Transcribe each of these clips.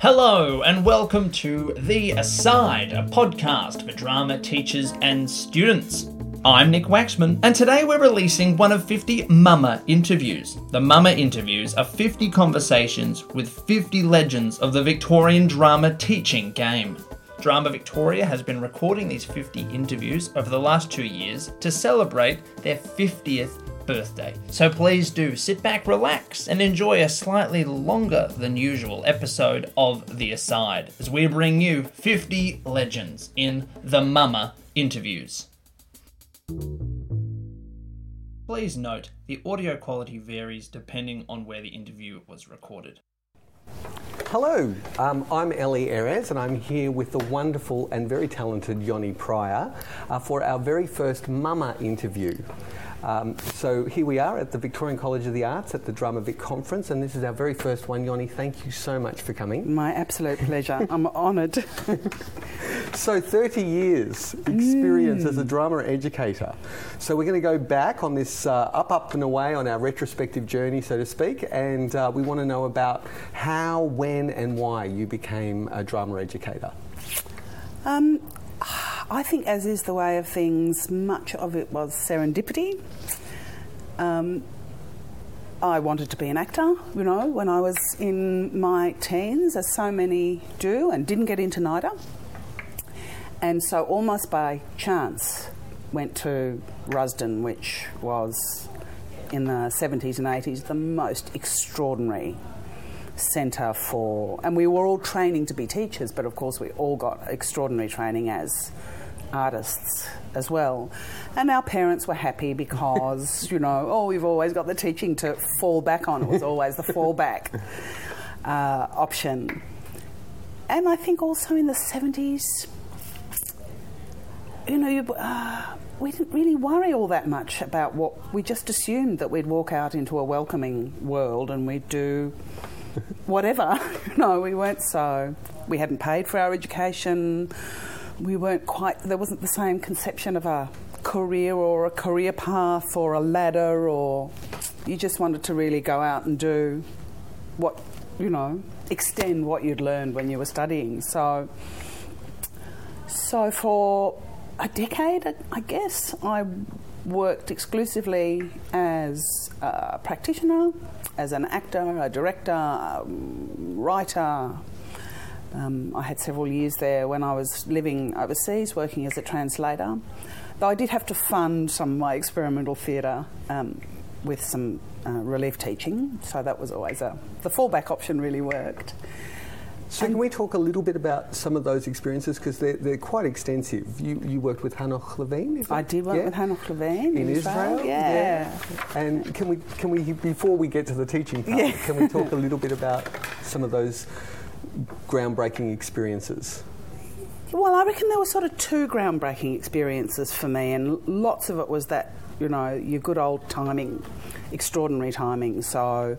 Hello, and welcome to The Aside, a podcast for drama teachers and students. I'm Nick Waxman, and today we're releasing one of 50 Mama interviews. The Mama interviews are 50 conversations with 50 legends of the Victorian drama teaching game. Drama Victoria has been recording these 50 interviews over the last two years to celebrate their 50th birthday. So please do sit back, relax, and enjoy a slightly longer than usual episode of The Aside as we bring you 50 legends in the Mama interviews. Please note the audio quality varies depending on where the interview was recorded. Hello, um, I'm Ellie Erez, and I'm here with the wonderful and very talented Yoni Prior uh, for our very first Mama interview. Um, so here we are at the Victorian College of the Arts at the Drama Vic conference, and this is our very first one. Yoni, thank you so much for coming. My absolute pleasure. I'm honoured. so 30 years experience mm. as a drama educator. So we're going to go back on this uh, up, up and away on our retrospective journey, so to speak, and uh, we want to know about how, when, and why you became a drama educator. Um, I think, as is the way of things, much of it was serendipity. Um, I wanted to be an actor, you know, when I was in my teens, as so many do, and didn't get into NIDA. And so, almost by chance, went to Rusden, which was in the 70s and 80s the most extraordinary centre for, and we were all training to be teachers, but of course we all got extraordinary training as artists as well. And our parents were happy because, you know, oh, we've always got the teaching to fall back on. It was always the fallback uh, option. And I think also in the 70s, you know, you, uh, we didn't really worry all that much about what we just assumed that we'd walk out into a welcoming world and we'd do whatever. no, we weren't so. We hadn't paid for our education. We weren't quite. There wasn't the same conception of a career or a career path or a ladder or. You just wanted to really go out and do what you know, extend what you'd learned when you were studying. So, so for a decade, I guess I worked exclusively as a practitioner, as an actor, a director, a writer. Um, I had several years there when I was living overseas, working as a translator. Though I did have to fund some of my experimental theatre um, with some uh, relief teaching, so that was always a the fallback option really worked. So can we talk a little bit about some of those experiences because they're, they're quite extensive. You, you worked with Hanoch Levin. I did work yeah? with Hanoch Levin in, in Israel. Israel. Yeah. yeah. And can we can we before we get to the teaching part, yeah. can we talk a little bit about some of those groundbreaking experiences? Well, I reckon there were sort of two groundbreaking experiences for me, and lots of it was that you know your good old timing, extraordinary timing. So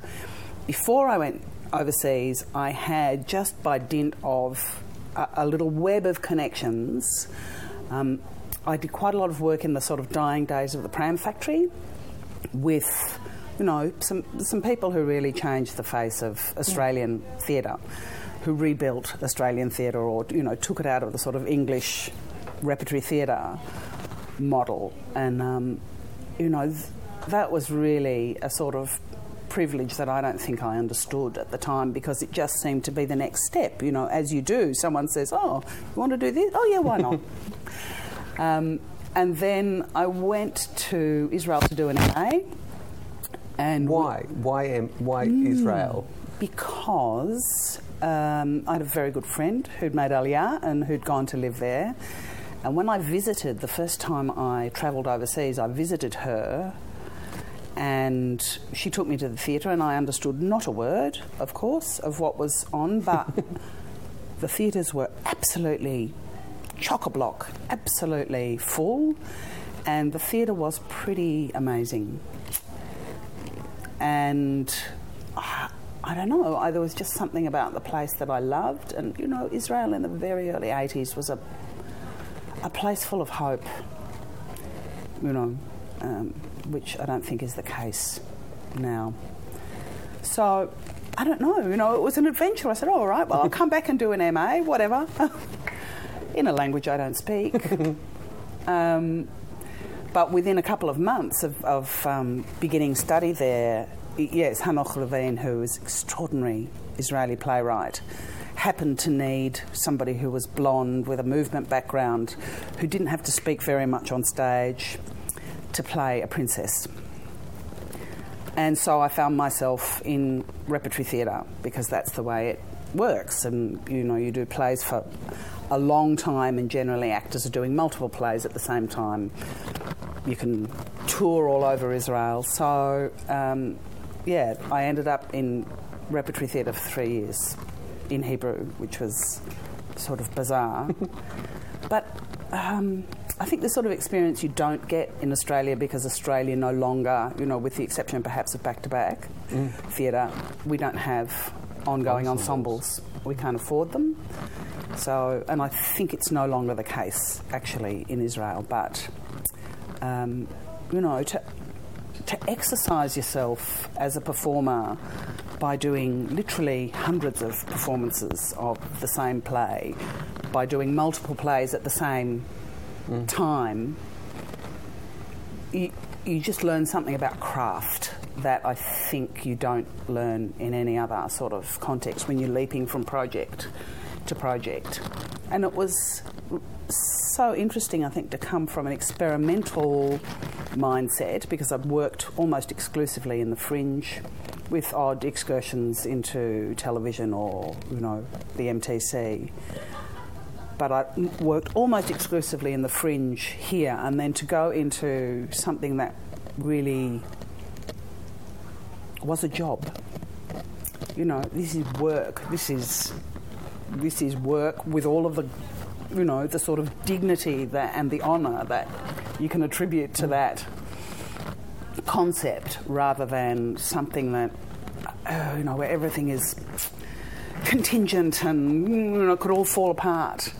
before I went overseas, I had just by dint of a, a little web of connections. Um, I did quite a lot of work in the sort of dying days of the pram factory with, you know, some some people who really changed the face of Australian yeah. theatre, who rebuilt Australian theatre or you know took it out of the sort of English repertory theatre model, and um, you know th- that was really a sort of privilege that I don't think I understood at the time because it just seemed to be the next step. You know, as you do, someone says, "Oh, you want to do this? Oh, yeah, why not?" um, and then I went to Israel to do an MA. And why? Why? why mm, Israel? Because um, I had a very good friend who'd made Aliyah and who'd gone to live there. And when I visited, the first time I travelled overseas, I visited her and she took me to the theatre, and I understood not a word, of course, of what was on, but the theatres were absolutely chock a block, absolutely full, and the theatre was pretty amazing. And I, don't know, I, there was just something about the place that I loved, and you know, Israel in the very early 80s was a, a place full of hope, you know. Um, which I don't think is the case now. So I don't know, you know, it was an adventure. I said, all right, well, I'll come back and do an MA, whatever, in a language I don't speak. um, but within a couple of months of, of um, beginning study there, yes, Hanoch Levin, who is extraordinary Israeli playwright, happened to need somebody who was blonde with a movement background, who didn't have to speak very much on stage, to play a princess. And so I found myself in repertory theatre because that's the way it works. And you know, you do plays for a long time, and generally actors are doing multiple plays at the same time. You can tour all over Israel. So, um, yeah, I ended up in repertory theatre for three years in Hebrew, which was sort of bizarre. but um, I think the sort of experience you don't get in Australia because Australia no longer, you know, with the exception perhaps of back to back theatre, we don't have ongoing ensembles. We can't afford them. So, and I think it's no longer the case actually in Israel, but, um, you know, to, to exercise yourself as a performer by doing literally hundreds of performances of the same play, by doing multiple plays at the same mm. time, you, you just learn something about craft that I think you don't learn in any other sort of context when you're leaping from project to project. And it was so interesting, I think, to come from an experimental mindset because I've worked almost exclusively in the fringe with odd excursions into television or, you know, the MTC. But I worked almost exclusively in the fringe here, and then to go into something that really was a job. You know, this is work. This is this is work with all of the, you know, the sort of dignity that and the honour that you can attribute to that concept, rather than something that, uh, you know, where everything is contingent and you know could all fall apart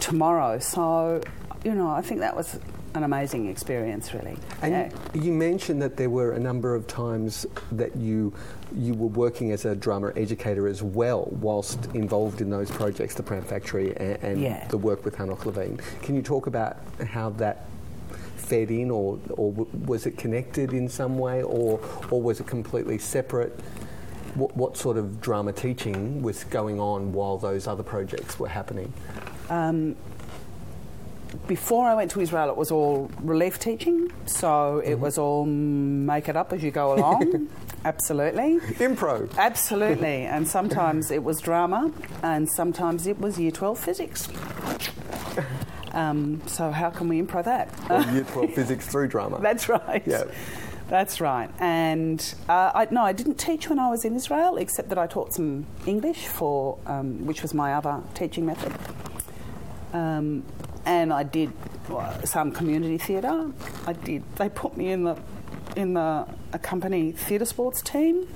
tomorrow. So, you know, I think that was an amazing experience, really. And Yeah. you mentioned that there were a number of times that you you were working as a drama educator as well, whilst involved in those projects, the Pram Factory and, and Yeah. the work with Hanoch Levin. Can you talk about how that fed in, or or was it connected in some way, or or was it completely separate? What, what sort of drama teaching was going on while those other projects were happening? Um, before I went to Israel, it was all relief teaching, so it was all make it up as you go along. Absolutely. Impro. Absolutely. and sometimes it was drama, and sometimes it was year 12 physics. Um, so, how can we improv that? or Year 12 physics through drama. That's right. Yeah. That's right. And uh, I, no, I didn't teach when I was in Israel, except that I taught some English for, um, which was my other teaching method. Um, and I did some community theatre. I did. They put me in the in the a company theatre sports team.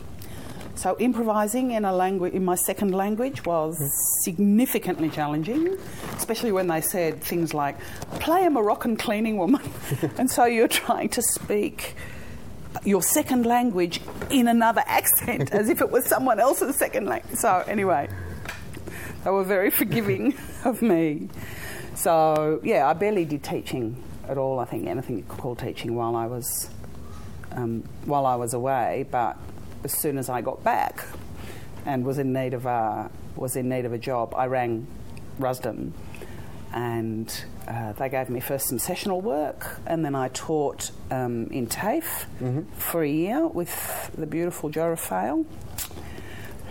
so improvising in a language in my second language was hmm. significantly challenging, especially when they said things like "play a Moroccan cleaning woman," and so you're trying to speak your second language in another accent as if it was someone else's second language. So anyway, they were very forgiving of me. So yeah, I barely did teaching at all. I think anything you could call teaching while I was um, while I was away. But as soon as I got back and was in need of a was in need of a job, I rang Rusden, and uh, they gave me first some sessional work, and then I taught um, in TAFE for a year with the beautiful Jo Rafael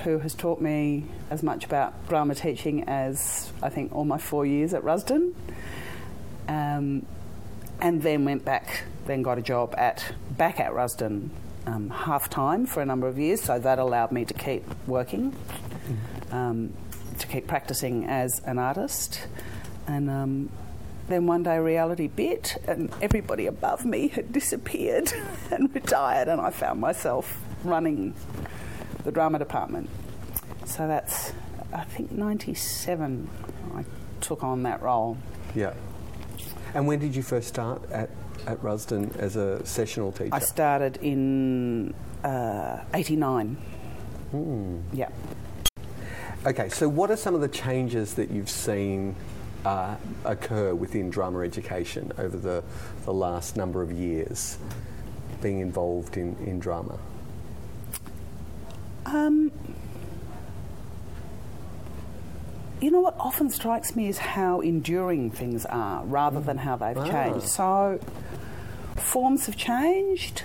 who has taught me as much about drama teaching as I think all my four years at Rusden. Um, and then went back, then got a job at back at Rusden um, half time for a number of years, so that allowed me to keep working, um, to keep practicing as an artist. And um, then one day reality bit, and everybody above me had disappeared and retired, and I found myself running the drama department. So that's, I think, 97 I took on that role. Yeah. And when did you first start at at Rusden as a sessional teacher? I started in uh, 89. Yeah. Okay, so what are some of the changes that you've seen uh, occur within drama education over the, the last number of years being involved in, in drama? Um, you know what often strikes me is how enduring things are rather than how they've Ah. changed. So, forms have changed.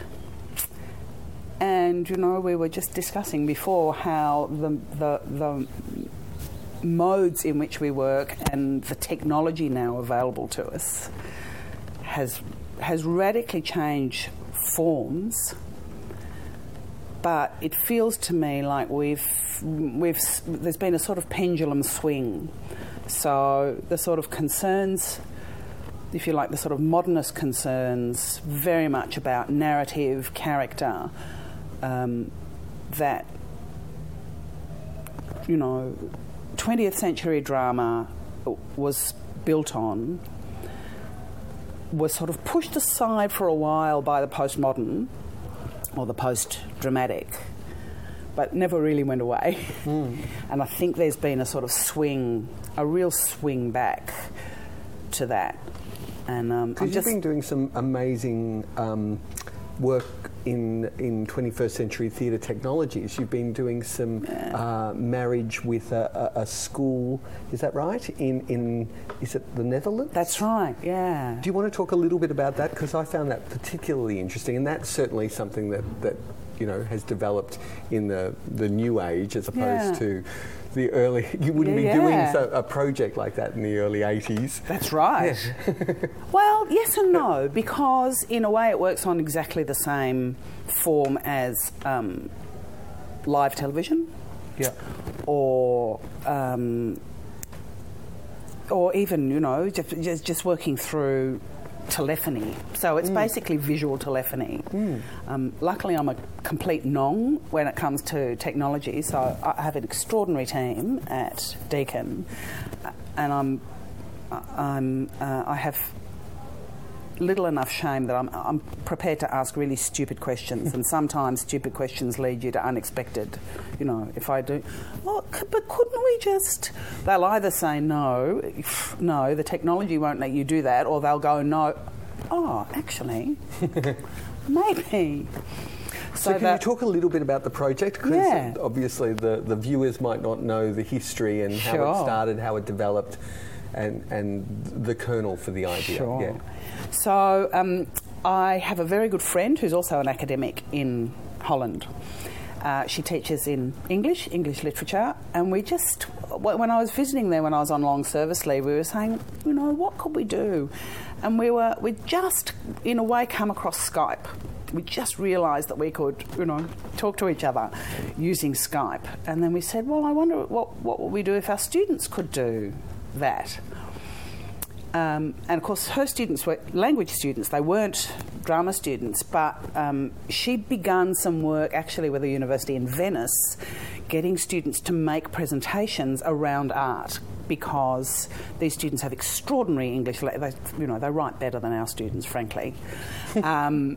And, you know, we were just discussing before how the, the, the modes in which we work and the technology now available to us has, has radically changed forms but it feels to me like we've we've there's been a sort of pendulum swing. So the sort of concerns, if you like, the sort of modernist concerns, very much about narrative, character, um, that you know, 20th century drama was built on was sort of pushed aside for a while by the postmodern or the post dramatic, but never really went away. And I think there's been a sort of swing, a real swing back to that. And um, you've just been doing some amazing um, work in in 21st century theatre technologies. You've been doing some uh, marriage with a, a, a school. Is that right? In in is it the Netherlands? that's right, yeah. Do you want to talk a little bit about that? Because I found that particularly interesting, and that's certainly something that, that you know has developed in the, the new age as opposed Yeah. to the early. You wouldn't Yeah, be doing so, a project like that in the early 80s. That's right. well, yes and no, because in a way it works on exactly the same form as um, live television. Yeah. or um, or even you know just just working through telephony. So it's basically visual telephony. Um, luckily, I'm a complete nong when it comes to technology. So I have an extraordinary team at Deakin, uh, and I'm I'm uh, I have little enough shame that I'm, I'm prepared to ask really stupid questions, and sometimes stupid questions lead you to unexpected. You know, if I do, well, c- but couldn't we just? They'll either say no, no, the technology won't let you do that, or they'll go no. Oh, actually, maybe. So, can you talk a little bit about the project? Because Yeah. obviously the, the viewers might not know the history and how it started, how it developed, and, and the kernel for the idea. Sure. Yeah. So um, I have a very good friend who's also an academic in Holland. Uh, she teaches in English, English literature, and we just, when I was visiting there when I was on long service leave, we were saying, you know, what could we do? And we were, we just, in a way, come across Skype. We just realised that we could, you know, talk to each other using Skype. And then we said, well, I wonder what, what would we do if our students could do that? Um, and of course, her students were language students. They weren't drama students, but um, she'd begun some work actually with a university in Venice, getting students to make presentations around art because these students have extraordinary English. They, you know, they write better than our students, frankly. um,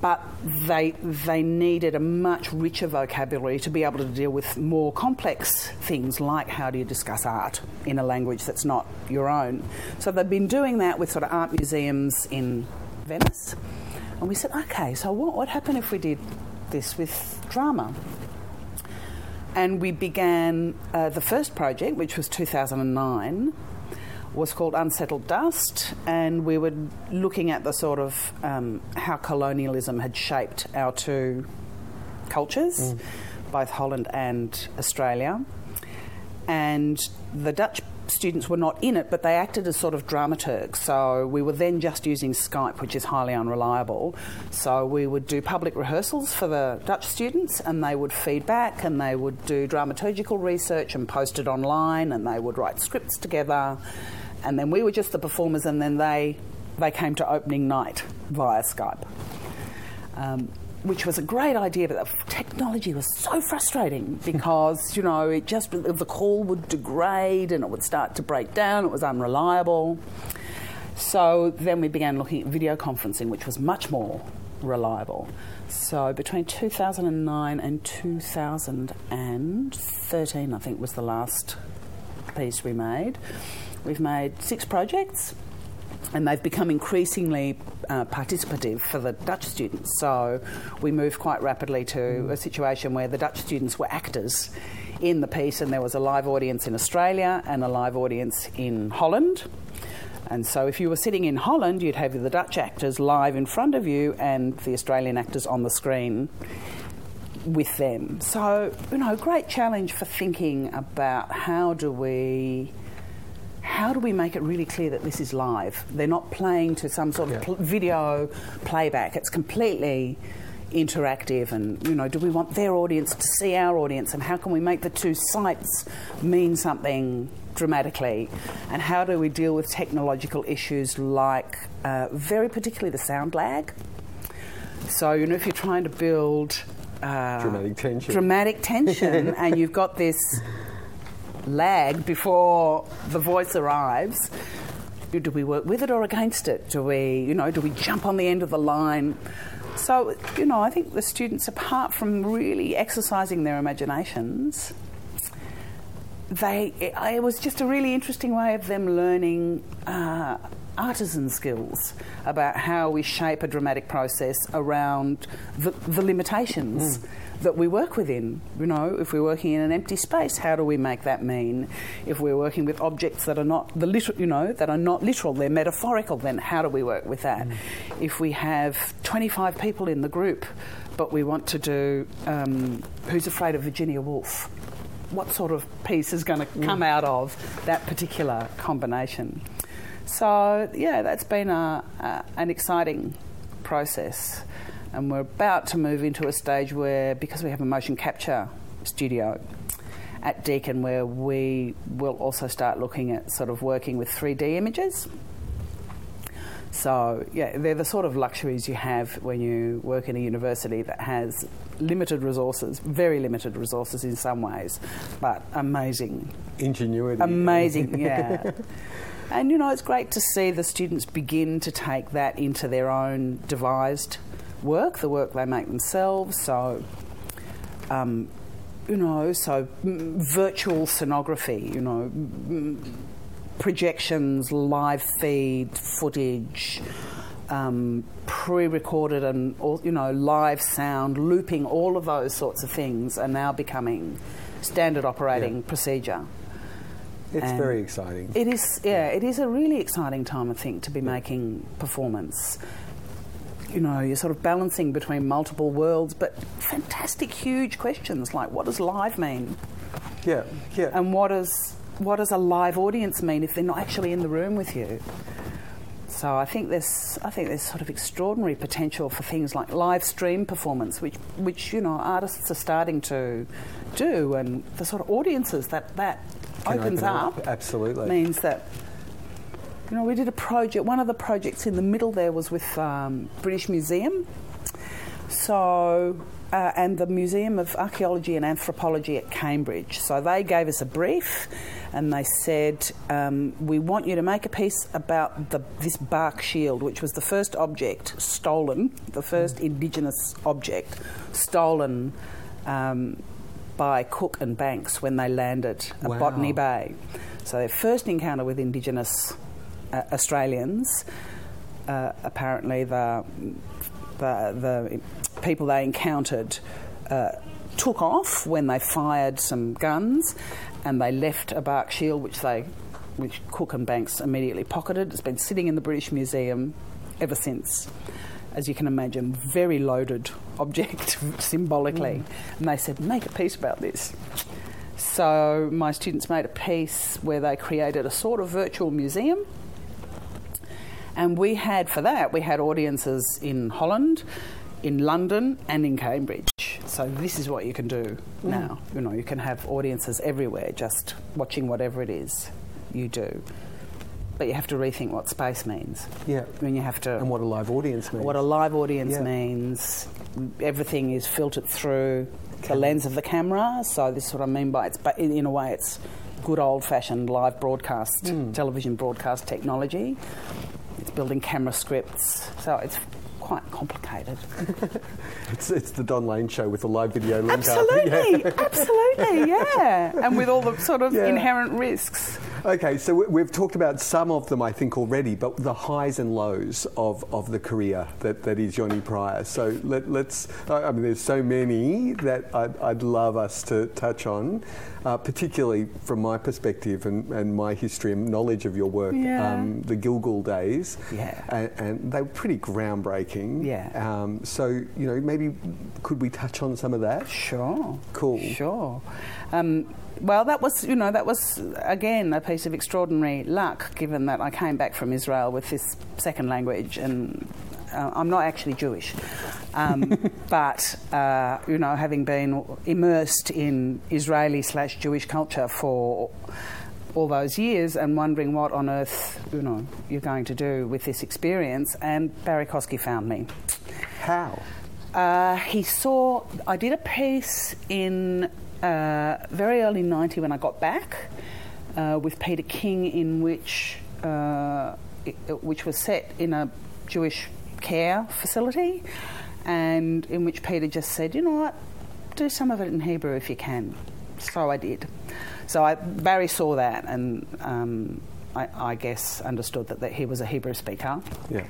but they they needed a much richer vocabulary to be able to deal with more complex things like how do you discuss art in a language that's not your own. So they've been doing that with sort of art museums in Venice, and we said, okay, so what would happen if we did this with drama? And we began uh, the first project, which was 2009 was called Unsettled Dust, and we were looking at the sort of um, how colonialism had shaped our two cultures, both Holland and Australia. And the Dutch students were not in it, but they acted as sort of dramaturgs. So we were then just using Skype, which is highly unreliable. So we would do public rehearsals for the Dutch students, and they would feedback, and they would do dramaturgical research and post it online, and they would write scripts together. And then we were just the performers, and then they they came to opening night via Skype. Um, which was a great idea, but the technology was so frustrating because, you know, it just, the call would degrade and it would start to break down, it was unreliable. So then we began looking at video conferencing, which was much more reliable. So between 2009 and 2013, I think was the last piece we made. We've made six projects, and they've become increasingly uh, participative for the Dutch students. So we moved quite rapidly to a situation where the Dutch students were actors in the piece, and there was a live audience in Australia and a live audience in Holland. And so, if you were sitting in Holland, you'd have the Dutch actors live in front of you and the Australian actors on the screen with them. So, you know, great challenge for thinking about how do we how do we make it really clear that this is live? They're not playing to some sort of Yeah. pl- video playback. It's completely interactive and you know do we want their audience to see our audience and how can we make the two sites mean something dramatically and how do we deal with technological issues like uh, very particularly the sound lag so you know if you're trying to build uh, Dramatic tension. dramatic tension and you've got this lag before the voice arrives. Do we work with it or against it? Do we, you know, do we jump on the end of the line? So, you know, I think the students, apart from really exercising their imaginations, they it, was just a really interesting way of them learning uh, artisan skills about how we shape a dramatic process around the, the limitations that we work within. You know, if we're working in an empty space, how do we make that mean? If we're working with objects that are not the literal, you know, that are not literal, they're metaphorical, then how do we work with that? If we have 25 people in the group, but we want to do um, Who's Afraid of Virginia Woolf? what sort of piece is going to come out of that particular combination. So, yeah, that's been a, a, an exciting process. And we're about to move into a stage where, because we have a motion capture studio at Deakin, where we will also start looking at sort of working with 3D images. So, yeah, they're the sort of luxuries you have when you work in a university that has limited resources, very limited resources in some ways, but amazing. Ingenuity. Amazing, yeah. and you know, it's great to see the students begin to take that into their own devised work, the work they make themselves. So, um, you know, so virtual scenography, you know, projections, live feed, footage, um, pre-recorded and all, you know live sound, looping, all of those sorts of things are now becoming standard operating Yeah. procedure. It's And very exciting. It is, yeah, it is a really exciting time, I think, to be making performance. You know, you're sort of balancing between multiple worlds, but fantastic, huge questions like what does live mean, yeah, yeah. and what does what does a live audience mean if they're not actually in the room with you? So I think there's I think there's sort of extraordinary potential for things like live stream performance, which which you know artists are starting to do, and the sort of audiences that that Can opens open up Absolutely. means that you know we did a project. One of the projects in the middle there was with um, British Museum. So. Uh, and the Museum of Archaeology and Anthropology at Cambridge. So they gave us a brief and they said, um, We want you to make a piece about the, this bark shield, which was the first object stolen, the first Indigenous object stolen um, by Cook and Banks when they landed at Wow. Botany Bay. So their first encounter with Indigenous uh, Australians, uh, apparently the, the the people they encountered uh, took off when they fired some guns, and they left a bark shield which they which Cook and Banks immediately pocketed. It's been sitting in the British Museum ever since. As you can imagine, very loaded object symbolically. And they said, make a piece about this. So my students made a piece where they created a sort of virtual museum. And we had, for that, we had audiences in Holland, in London, and in Cambridge. So this is what you can do now. You know, you can have audiences everywhere just watching whatever it is you do. But you have to rethink what space means. yeah. I mean, you have to And what a live audience means. what a live audience Yeah. means. Everything is filtered through the lens of the camera. So this is what I mean by it's. But in, in a way, it's good old-fashioned live broadcast, Hmm. television broadcast technology. Building camera scripts. So it's quite complicated. It's, it's the Don Lane show with the live video link. Absolutely, absolutely, yeah. And with all the sort of Yeah. inherent risks. Okay, so we- we've talked about some of them, I think, already, but the highs and lows of, of the career that, that is Yoni Prior. So let, let's, I I mean, there's so many that I'd, I'd love us to touch on, uh, particularly from my perspective and, and my history and knowledge of your work, Yeah. um, the Gilgul days. Yeah. And, and they were pretty groundbreaking. Yeah. Um, so, you know, maybe could we touch on some of that? Sure. Cool. Sure. Um, well, that was, you know, that was again a piece of extraordinary luck, given that I came back from Israel with this second language, and uh, I'm not actually Jewish, um, but uh, you know, having been immersed in Israeli slash Jewish culture for all those years, and wondering what on earth, you know, you're going to do with this experience, and Barrie Kosky found me. How? Uh, he saw. I did a piece in uh, very early '90 when I got back uh, with Peter King, in which uh, it, which was set in a Jewish care facility, and in which Peter just said, "You know what? Do some of it in Hebrew if you can." So I did. So I, Barrie saw that, and um, I, I guess understood that, that he was a Hebrew speaker. Yeah.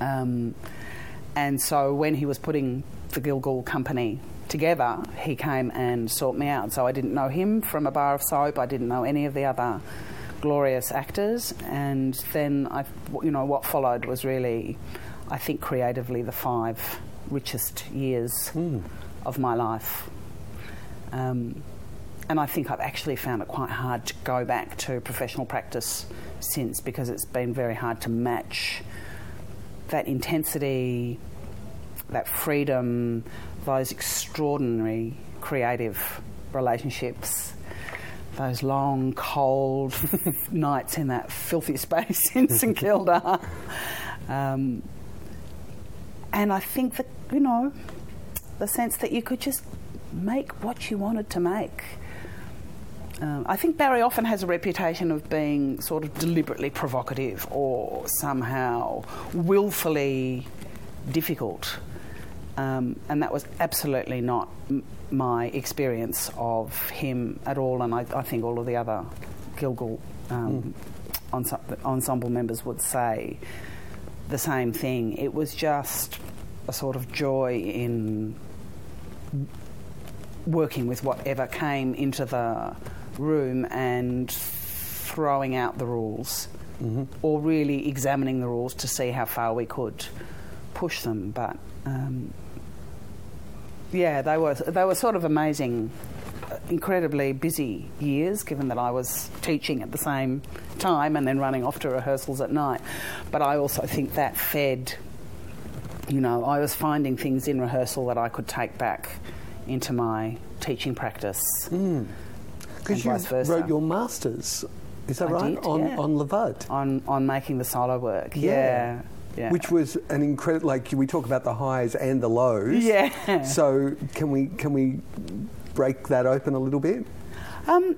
Um, and so when he was putting the Gilgul company together, he came and sought me out. So I didn't know him from a bar of soap. I didn't know any of the other glorious actors. And then I, you know, what followed was really, I think, creatively the five richest years of my life. Um, and I think I've actually found it quite hard to go back to professional practice since because it's been very hard to match that intensity, that freedom, those extraordinary creative relationships, those long, cold nights in that filthy space in St Kilda. Um, and I think that, you know, the sense that you could just make what you wanted to make. Um, I think Barrie often has a reputation of being sort of deliberately provocative or somehow willfully difficult. Um, and that was absolutely not m- my experience of him at all. And I, I think all of the other Gilgul um, ense- ensemble members would say the same thing. It was just a sort of joy in working with whatever came into the room and throwing out the rules or really examining the rules to see how far we could push them. But um, yeah, they were they were sort of amazing, uh, incredibly busy years. Given that I was teaching at the same time and then running off to rehearsals at night, but I also think that fed. You know, I was finding things in rehearsal that I could take back into my teaching practice. Because you wrote your masters, is that I right? did, on yeah. on Levad. on on making the solo work. Yeah, yeah. Which was an incredible. Like we talk about the highs and the lows. Yeah. So can we can we break that open a little bit? Um,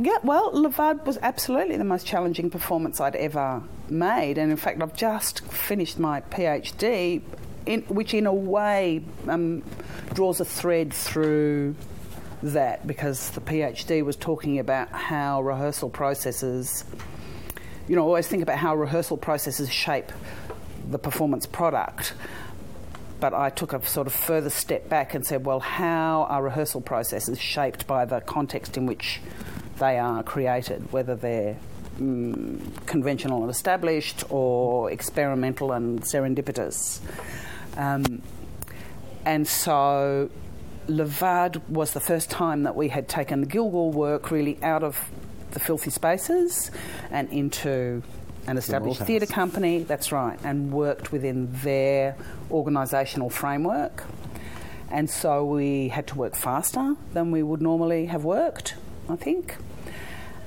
yeah, well, Levad was absolutely the most challenging performance I'd ever made, and in fact, I've just finished my PhD, in, which in a way um, draws a thread through that because the PhD was talking about how rehearsal processes. You know, always think about how rehearsal processes shape the performance product. But I took a sort of further step back and said, well, how are rehearsal processes shaped by the context in which they are created, whether they're mm, conventional and established or experimental and serendipitous? Um, and so Levad was the first time that we had taken the Gilgul work really out of the filthy spaces and into an established theatre company, that's right, and worked within their organisational framework. And so we had to work faster than we would normally have worked, I think.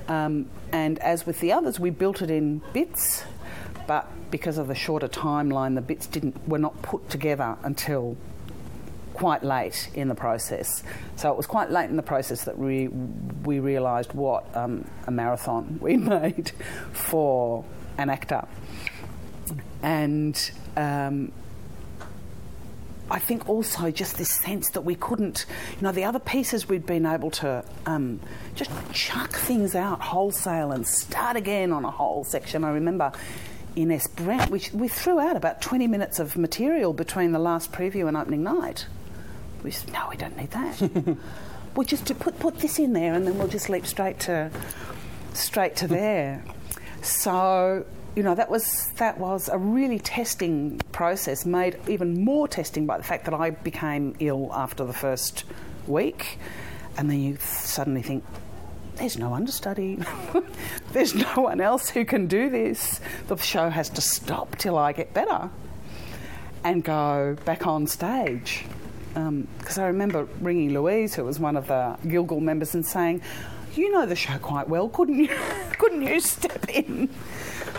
Um, and as with the others, we built it in bits, but because of the shorter timeline, the bits didn't were not put together until quite late in the process. So it was quite late in the process that we we realised what um, a marathon we made for an actor. and um, I think also just this sense that we couldn't, you know, the other pieces we'd been able to um, just chuck things out wholesale and start again on a whole section. I remember in Esperanto, we, we threw out about 20 minutes of material between the last preview and opening night. We said, no, we don't need that. we'll just to put, put this in there and then we'll just leap straight to, straight to there. So you know that was that was a really testing process, made even more testing by the fact that I became ill after the first week, and then you suddenly think, there's no understudy, there's no one else who can do this. The show has to stop till I get better, and go back on stage. Because um, I remember ringing Louise, who was one of the Gilgul members, and saying, "You know the show quite well, couldn't you? couldn't you step in?"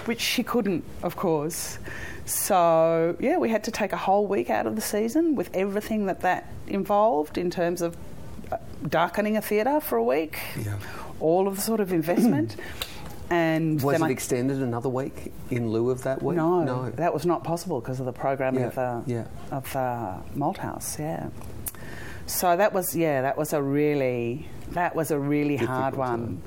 which she couldn't, of course. So, yeah, we had to take a whole week out of the season with everything that that involved in terms of uh, darkening a theatre for a week, yeah. all of the sort of investment. and was it I, extended another week in lieu of that week? No, no. that was not possible because of the programming uh, yeah. of the yeah. of the Malthouse. Yeah. So that was yeah, that was a really that was a really Difficult hard uh, one. Time.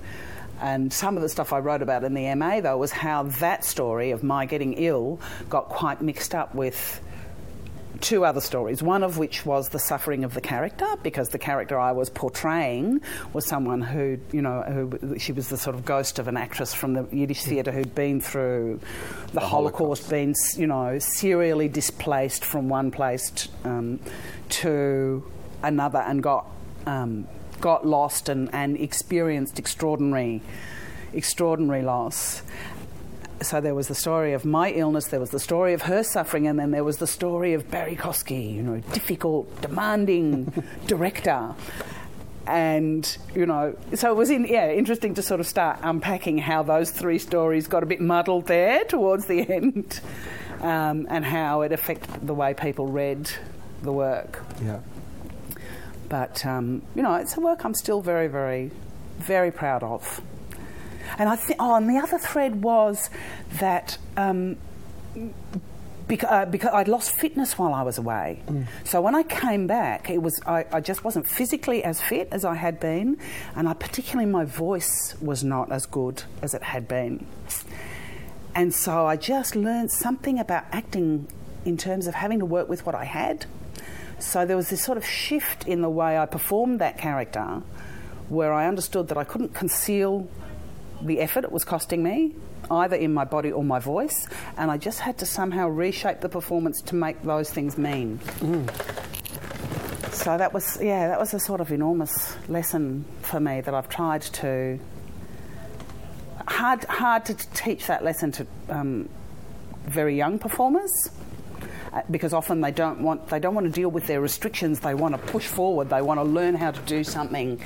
And some of the stuff I wrote about in the MA, though, was how that story of my getting ill got quite mixed up with two other stories, one of which was the suffering of the character, because the character I was portraying was someone who, you know, who she was the sort of ghost of an actress from the Yiddish theatre who'd been through the, the Holocaust, Holocaust, been, you know, serially displaced from one place um, to another and got um, got lost and, and experienced extraordinary, extraordinary loss. So there was the story of my illness, there was the story of her suffering, and then there was the story of Barrie Kosky, you know, difficult, demanding director. And you know, so it was in, yeah interesting to sort of start unpacking how those three stories got a bit muddled there towards the end, um, and how it affected the way people read the work. Yeah. But, um, you know, it's a work I'm still very, very, very proud of. And I think, oh, and the other thread was that um, because, uh, because I'd lost fitness while I was away. Mm. So when I came back, it was I, I, just wasn't physically as fit as I had been, and I particularly my voice was not as good as it had been. And so I just learned something about acting in terms of having to work with what I had so there was this sort of shift in the way I performed that character where I understood that I couldn't conceal the effort it was costing me, either in my body or my voice, and I just had to somehow reshape the performance to make those things mean. Mm. So that was, yeah, that was a sort of enormous lesson for me that I've tried to. Hard, hard to teach that lesson to um, very young performers uh, because often they don't want they don't want to deal with their restrictions. They want to push forward. They want to learn how to do something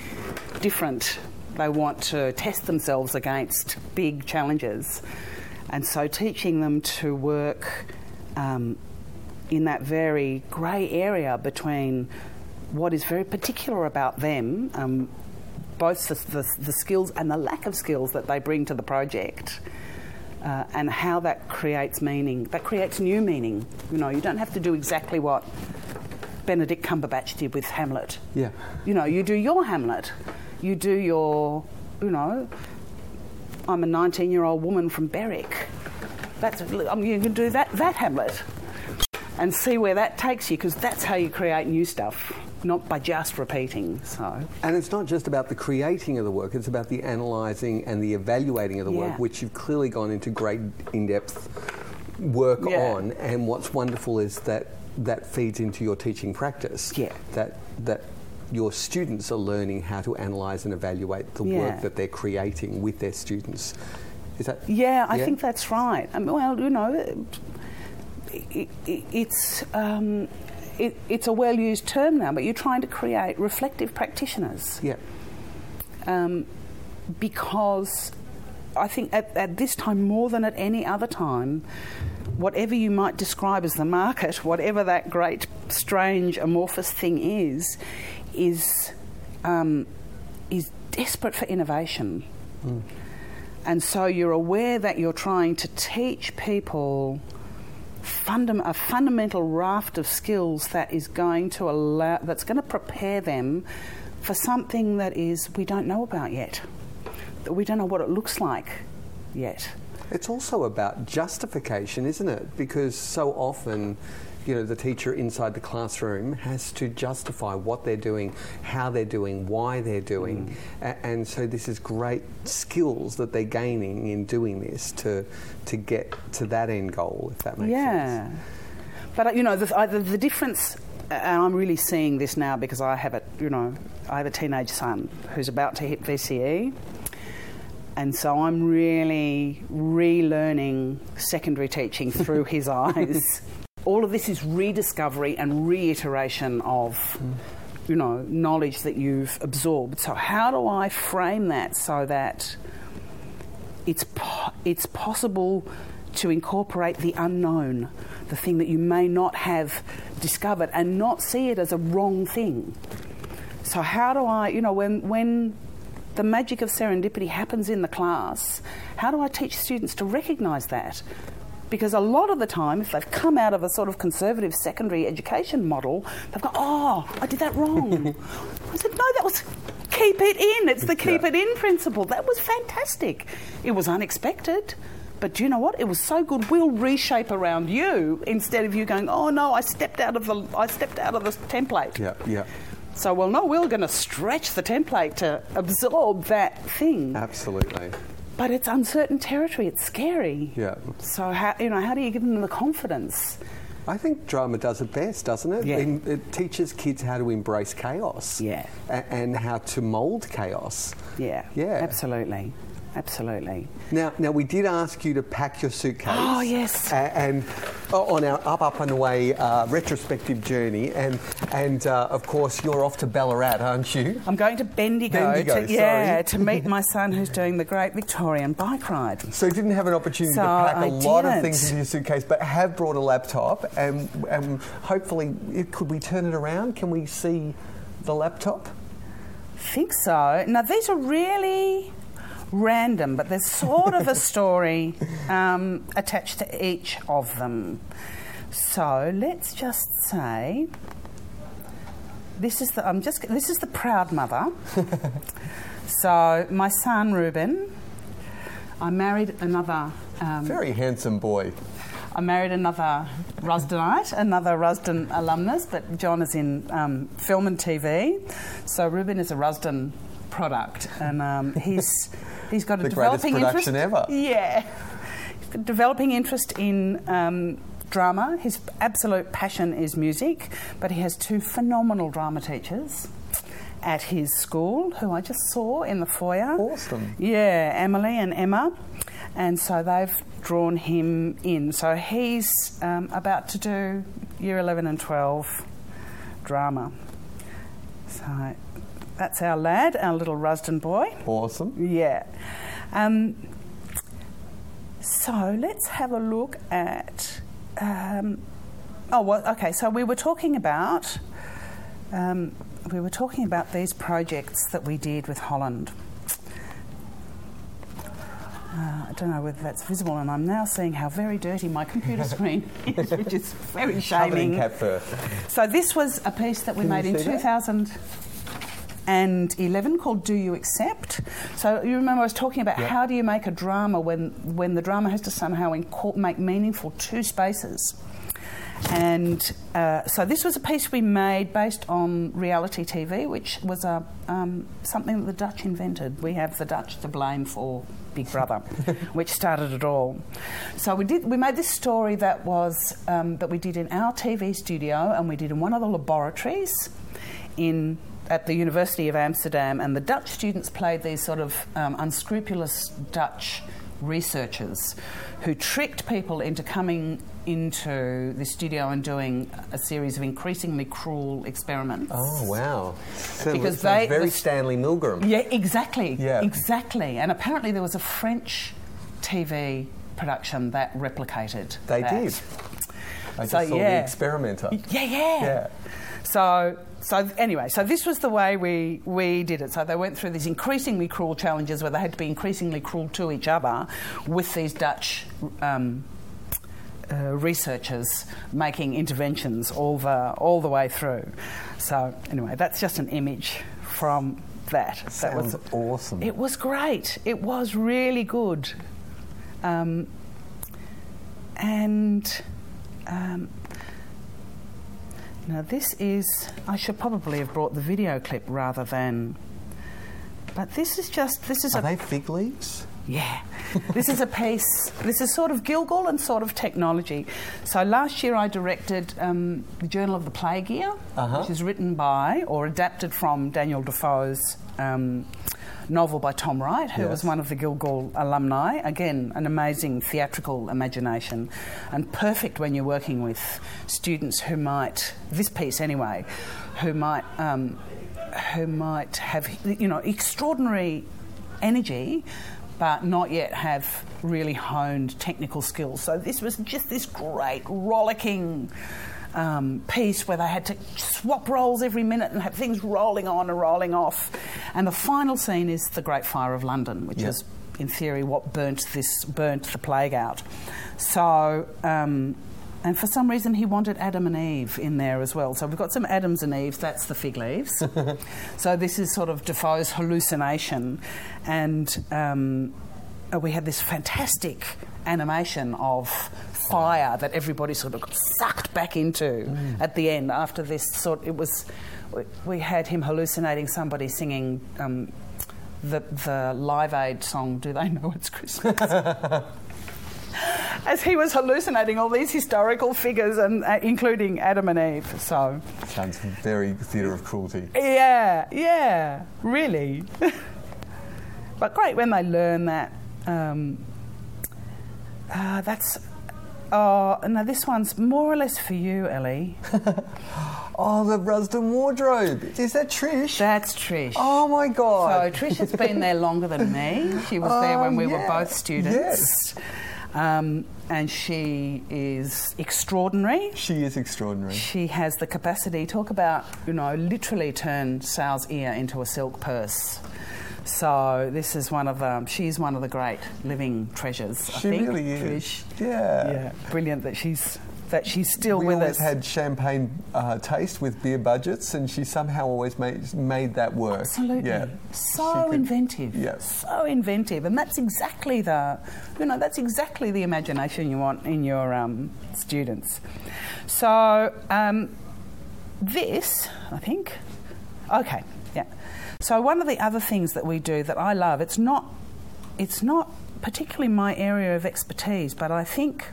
different. They want to test themselves against big challenges, and so teaching them to work um, in that very grey area between what is very particular about them. Um, both the, the, the skills and the lack of skills that they bring to the project, uh, and how that creates meaning. That creates new meaning. You know, you don't have to do exactly what Benedict Cumberbatch did with Hamlet. Yeah. You know, you do your Hamlet. You do your, you know, I'm a 19 year old woman from Berwick. That's, I mean, you can do that, that Hamlet and see where that takes you because that's how you create new stuff not by just repeating. So, and it's not just about the creating of the work; it's about the analysing and the evaluating of the yeah. work, which you've clearly gone into great in-depth work yeah. on. And what's wonderful is that that feeds into your teaching practice. Yeah, that that your students are learning how to analyse and evaluate the yeah. work that they're creating with their students. Is that? Yeah, I think that's right. I mean, well, you know, it, it, it's. Um, it, it's a well used term now, but you're trying to create reflective practitioners. Yeah. Um, because I think at, at this time, more than at any other time, whatever you might describe as the market, whatever that great, strange, amorphous thing is, is um, is desperate for innovation. Mm. And so you're aware that you're trying to teach people fundam- a fundamental raft of skills that is going to allow that's going to prepare them for something that is we don't know about yet. That we don't know what it looks like yet. It's also about justification, isn't it? Because so often, you know, the teacher inside the classroom has to justify what they're doing, how they're doing, why they're doing. Mm. A- and so this is great skills that they're gaining in doing this to to get to that end goal, if that makes yeah. sense. Yeah. But uh, you know, the, I- the, the difference, uh, and I'm really seeing this now because I have a, you know, I have a teenage son who's about to hit VCE, and so I'm really relearning secondary teaching through his eyes. All of this is rediscovery and reiteration of. You know, knowledge that you've absorbed. So, how do I frame that so that it's po- it's possible to incorporate the unknown, the thing that you may not have discovered, and not see it as a wrong thing. So how do I, you know, when when the magic of serendipity happens in the class, how do I teach students to recognise that? Because a lot of the time, if they've come out of a sort of conservative secondary education model, they've gone, "Oh, I did that wrong." I said, "No, that was keep it in. It's the keep it in principle. That was fantastic. It was unexpected." But do you know what? It was so good. We'll reshape around you instead of you going, "Oh no, I stepped out of the I stepped out of the template." Yeah, yeah, So, well, no, we're going to stretch the template to absorb that thing. absolutely. But it's uncertain territory. It's scary. Yeah. So, how, you know, how do you give them the confidence? I think drama does it best, doesn't it? Yeah. It teaches kids how to embrace chaos. Yeah. a- and how to mould chaos. Yeah. Yeah. Absolutely. Absolutely. Now, now we did ask you to pack your suitcase. Oh, yes. A- And, uh, on our up, up and away uh, retrospective journey, and and uh, of course you're off to Ballarat, aren't you? I'm going to Bendigo, Bendigo, to, yeah, to meet my son who's doing the Great Victorian Bike Ride. So you didn't have an opportunity So to pack a I lot of things into your suitcase, but have brought a laptop, and and hopefully, it, could we turn it around? Can we see the laptop? think so. Now, these are really random, but there's sort of a story um, attached to each of them. So let's just say this is the I'm just this is the proud mother. so my son Ruben, I married another. Um, Very handsome boy. I married another Rusdenite, another Rusden alumnus, but John is in um, film and TV. So Ruben is a Rusden product, and um, he's he's got a The greatest developing interest. production ever. Yeah, He's got a developing interest in. Um, Drama. His absolute passion is music, but he has two phenomenal drama teachers at his school who I just saw in the foyer. Awesome. Yeah, Emily and Emma. And so they've drawn him in. So he's um, about to do year 11 and 12 drama. So that's our lad, our little Rusden boy. Awesome. Yeah. Um, so let's have a look at. Um, oh, well, okay. So we were talking about. Um, we were talking about these projects that we did with Holland. Uh, I don't know whether that's visible, and I'm now seeing how very dirty my computer screen is, which is very shaming. So this was a piece that we Can made in 2000. that? 2011 called "Do You Accept?" So you remember I was talking about Yep. how do you make a drama when when the drama has to somehow incor- make meaningful two spaces. And uh, so this was a piece we made based on reality TV, which was a, um, something that the Dutch invented. We have the Dutch to blame for Big Brother, which started it all. So we did. We made this story that was um, that we did in our TV studio, and we did in one of the laboratories in at the University of Amsterdam, and the Dutch students played these sort of um, unscrupulous Dutch researchers who tricked people into coming into the studio and doing a series of increasingly cruel experiments. Oh wow! So Because they- very the- Stanley Milgram. Yeah, exactly. Yeah. Exactly. And apparently there was a French TV production that replicated They that. did. I just saw yeah. the experimenter. Yeah, yeah. Yeah. So, so anyway, so this was the way we, we did it. So they went through these increasingly cruel challenges where they had to be increasingly cruel to each other with these Dutch um, uh, researchers making interventions all the all the way through. So anyway, that's just an image from that. that Sounds was awesome. It was great. It was really good. Um, and um, now this is. I should probably have brought the video clip rather than. But this is just. This is Are a they fig leaves? yeah. This is a piece, this is sort of Gilgul and sort of technology. So last year I directed um, the Journal of the Plague Year, Uh-huh. which is written by or adapted from Daniel Defoe's um, novel by Tom Wright, who was one of the Gilgul alumni. Again, an amazing theatrical imagination and perfect when you're working with students who might, this piece anyway, who might. Um, who might have, you know, extraordinary energy, but not yet have really honed technical skills. So this was just this great rollicking um, piece where they had to swap roles every minute and have things rolling on and rolling off. And the final scene is the Great Fire of London, which Yep. is in theory what burnt this burnt the plague out. So. Um, and for some reason, he wanted Adam and Eve in there as well. So we've got some Adams and Eves, that's the fig leaves. so this is sort of Defoe's hallucination. And um, uh, we had this fantastic animation of fire that everybody sort of got sucked back into at the end after this sort it was we- we had him hallucinating somebody singing um, the, the Live Aid song Do They Know It's Christmas? as he was hallucinating all these historical figures, and uh, including Adam and Eve. So, Sounds very theatre of cruelty. yeah, yeah, really. but great when they learn that. Um, uh, that's. Oh, no, this one's more or less for you, Ellie. Oh, the Rusden wardrobe. Is that Trish? That's Trish. oh my God. So. Trish has been there longer than me. She was there Oh, when we were both students. Um, and she is extraordinary. she is extraordinary. She has the capacity, talk about, you know, literally turn Sal's ear into a silk purse. So this is one of um, she's one of the great living treasures. I She think. really is. Trish. Yeah. Yeah, brilliant that she's that she's still We with always us. had champagne uh, taste with beer budgets, and she somehow always made made that work. Absolutely. Yeah. So could- inventive. Yeah. So inventive. And that's exactly the, you know, that's exactly the imagination you want in your um, students. So um, this, I think, okay, yeah. So one of the other things that we do that I love, it's not, it's not particularly my area of expertise, but I think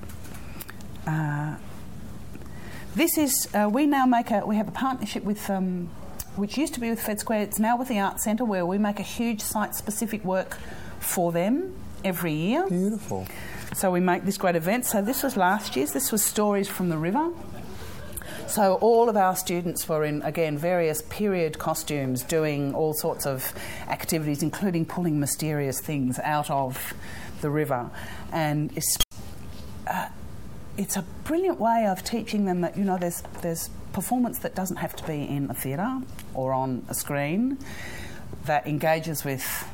uh, this is, uh, we now make a, we have a partnership with, um, which used to be with Fed Square, it's now with the Art Centre where we make a huge site specific work for them every year. Beautiful. So we make this great event. So this was last year's, this was Stories from the River. So all of our students were in, again, various period costumes doing all sorts of activities, including pulling mysterious things out of the river. And it's, uh, it's a brilliant way of teaching them that, you know, there's, there's performance that doesn't have to be in a theatre or on a screen, that engages with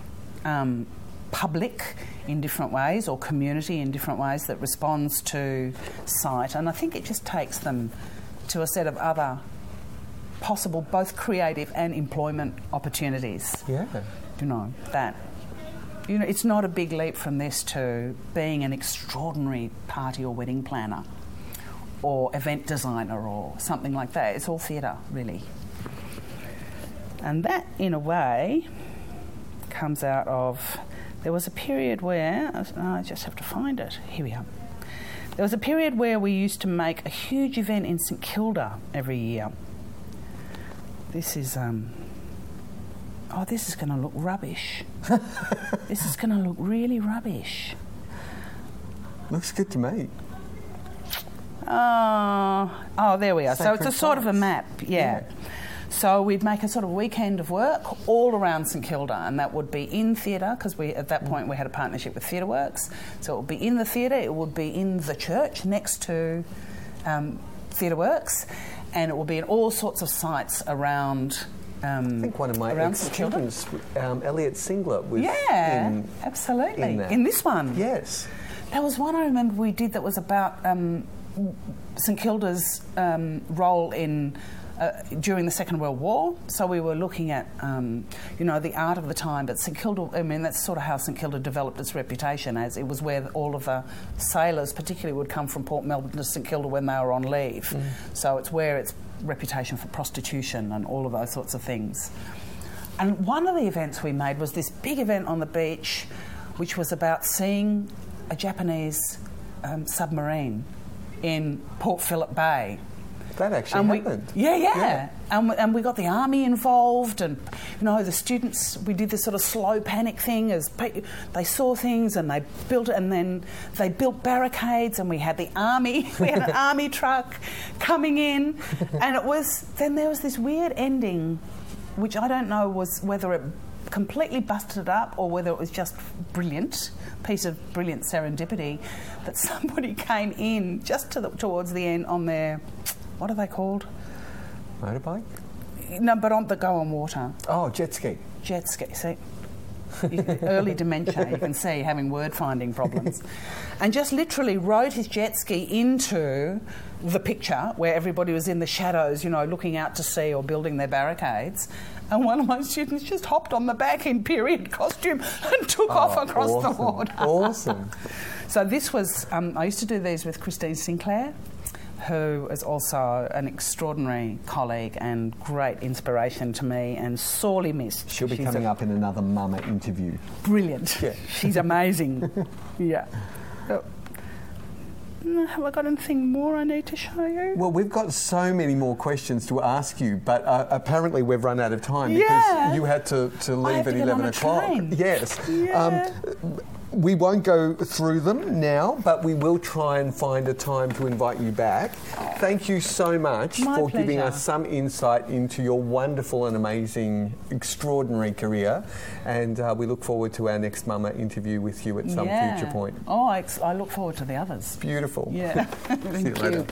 um, public in different ways or community in different ways that responds to site. And I think it just takes them to a set of other possible, both creative and employment opportunities. Yeah. You know, that. You know, it's not a big leap from this to being an extraordinary party or wedding planner or event designer or something like that. It's all theatre, really. And that, in a way, comes out of. There was a period where. I just have to find it. Here we are. There was a period where we used to make a huge event in St Kilda every year. This is. Um, oh, this is going to look rubbish. this is going to look really rubbish. Looks good to me. Oh, oh, there we are. so it's a Sacred sort of a map, yeah. So we'd make a sort of weekend of work all around St Kilda, and that would be in theatre because we at that point we had a partnership with Theatre Works. So it would be in the theatre, it would be in the church next to um, Theatre Works, and it would be in all sorts of sites around. Um, I think one of my ex students, um, Elliot Singler, was Yeah, in. absolutely. in that. this one. Yes. There was one I remember we did that was about um, St Kilda's um, role in. Uh, during the Second World War, so we were looking at, um, you know, the art of the time. But St Kilda, I mean, that's sort of how St Kilda developed its reputation, as it was where all of the sailors, particularly, would come from Port Melbourne to St Kilda when they were on leave. Mm. So it's where its reputation for prostitution and all of those sorts of things. And one of the events we made was this big event on the beach, which was about seeing a Japanese um, submarine in Port Phillip Bay. That actually And we, happened. yeah, yeah, Yeah. And, we, and we got the army involved, and you know the students. We did this sort of slow panic thing as pe- they saw things and they built it, and then they built barricades, and we had the army. We had an army truck coming in, and it was. Then there was this weird ending, which I don't know was whether it completely busted it up or whether it was just brilliant piece of brilliant serendipity that somebody came in just to the, towards the end on their what are they called? Motorbike? No, but on the go on water. Oh, jet ski. Jet ski. See, early dementia. You can see having word finding problems, and just literally rode his jet ski into the picture where everybody was in the shadows, you know, looking out to sea or building their barricades. And one of my students just hopped on the back in period costume and took off Oh, across the awesome. water. Awesome. So this was, um, I used to do these with Christine Sinclair, who is also an extraordinary colleague and great inspiration to me and sorely missed. She'll be She's coming up in another mama interview. Brilliant. Yeah. She's amazing. yeah. Oh. Mm, Have I got anything more I need to show you? Well, we've got so many more questions to ask you, but uh, apparently we've run out of time because you had to, to leave at to get on 11 a o'clock. train. Yes. Yeah. Um, we won't go through them now, but we will try and find a time to invite you back. Thank you so much My for giving us some insight into your wonderful and amazing, extraordinary career. And uh, we look forward to our next Mama interview with you at some Yeah. future point. Oh, I, ex- I look forward to the others. Beautiful. Yeah. See you later.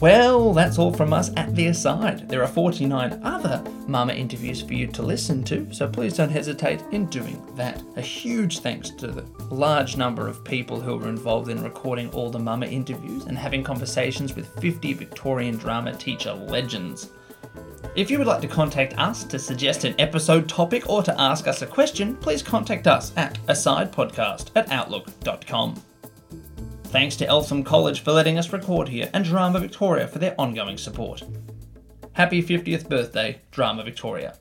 Well, that's all from us at The Aside. There are 49 other Mama interviews for you to listen to, so please don't hesitate in doing that. A huge thanks to the large number of people who were involved in recording all the Mama interviews and having conversations with 50 Victorian drama teacher legends. If you would like to contact us to suggest an episode topic or to ask us a question, please contact us at asidepodcast at outlook.com. Thanks to Eltham College for letting us record here and Drama Victoria for their ongoing support. Happy 50th birthday, Drama Victoria.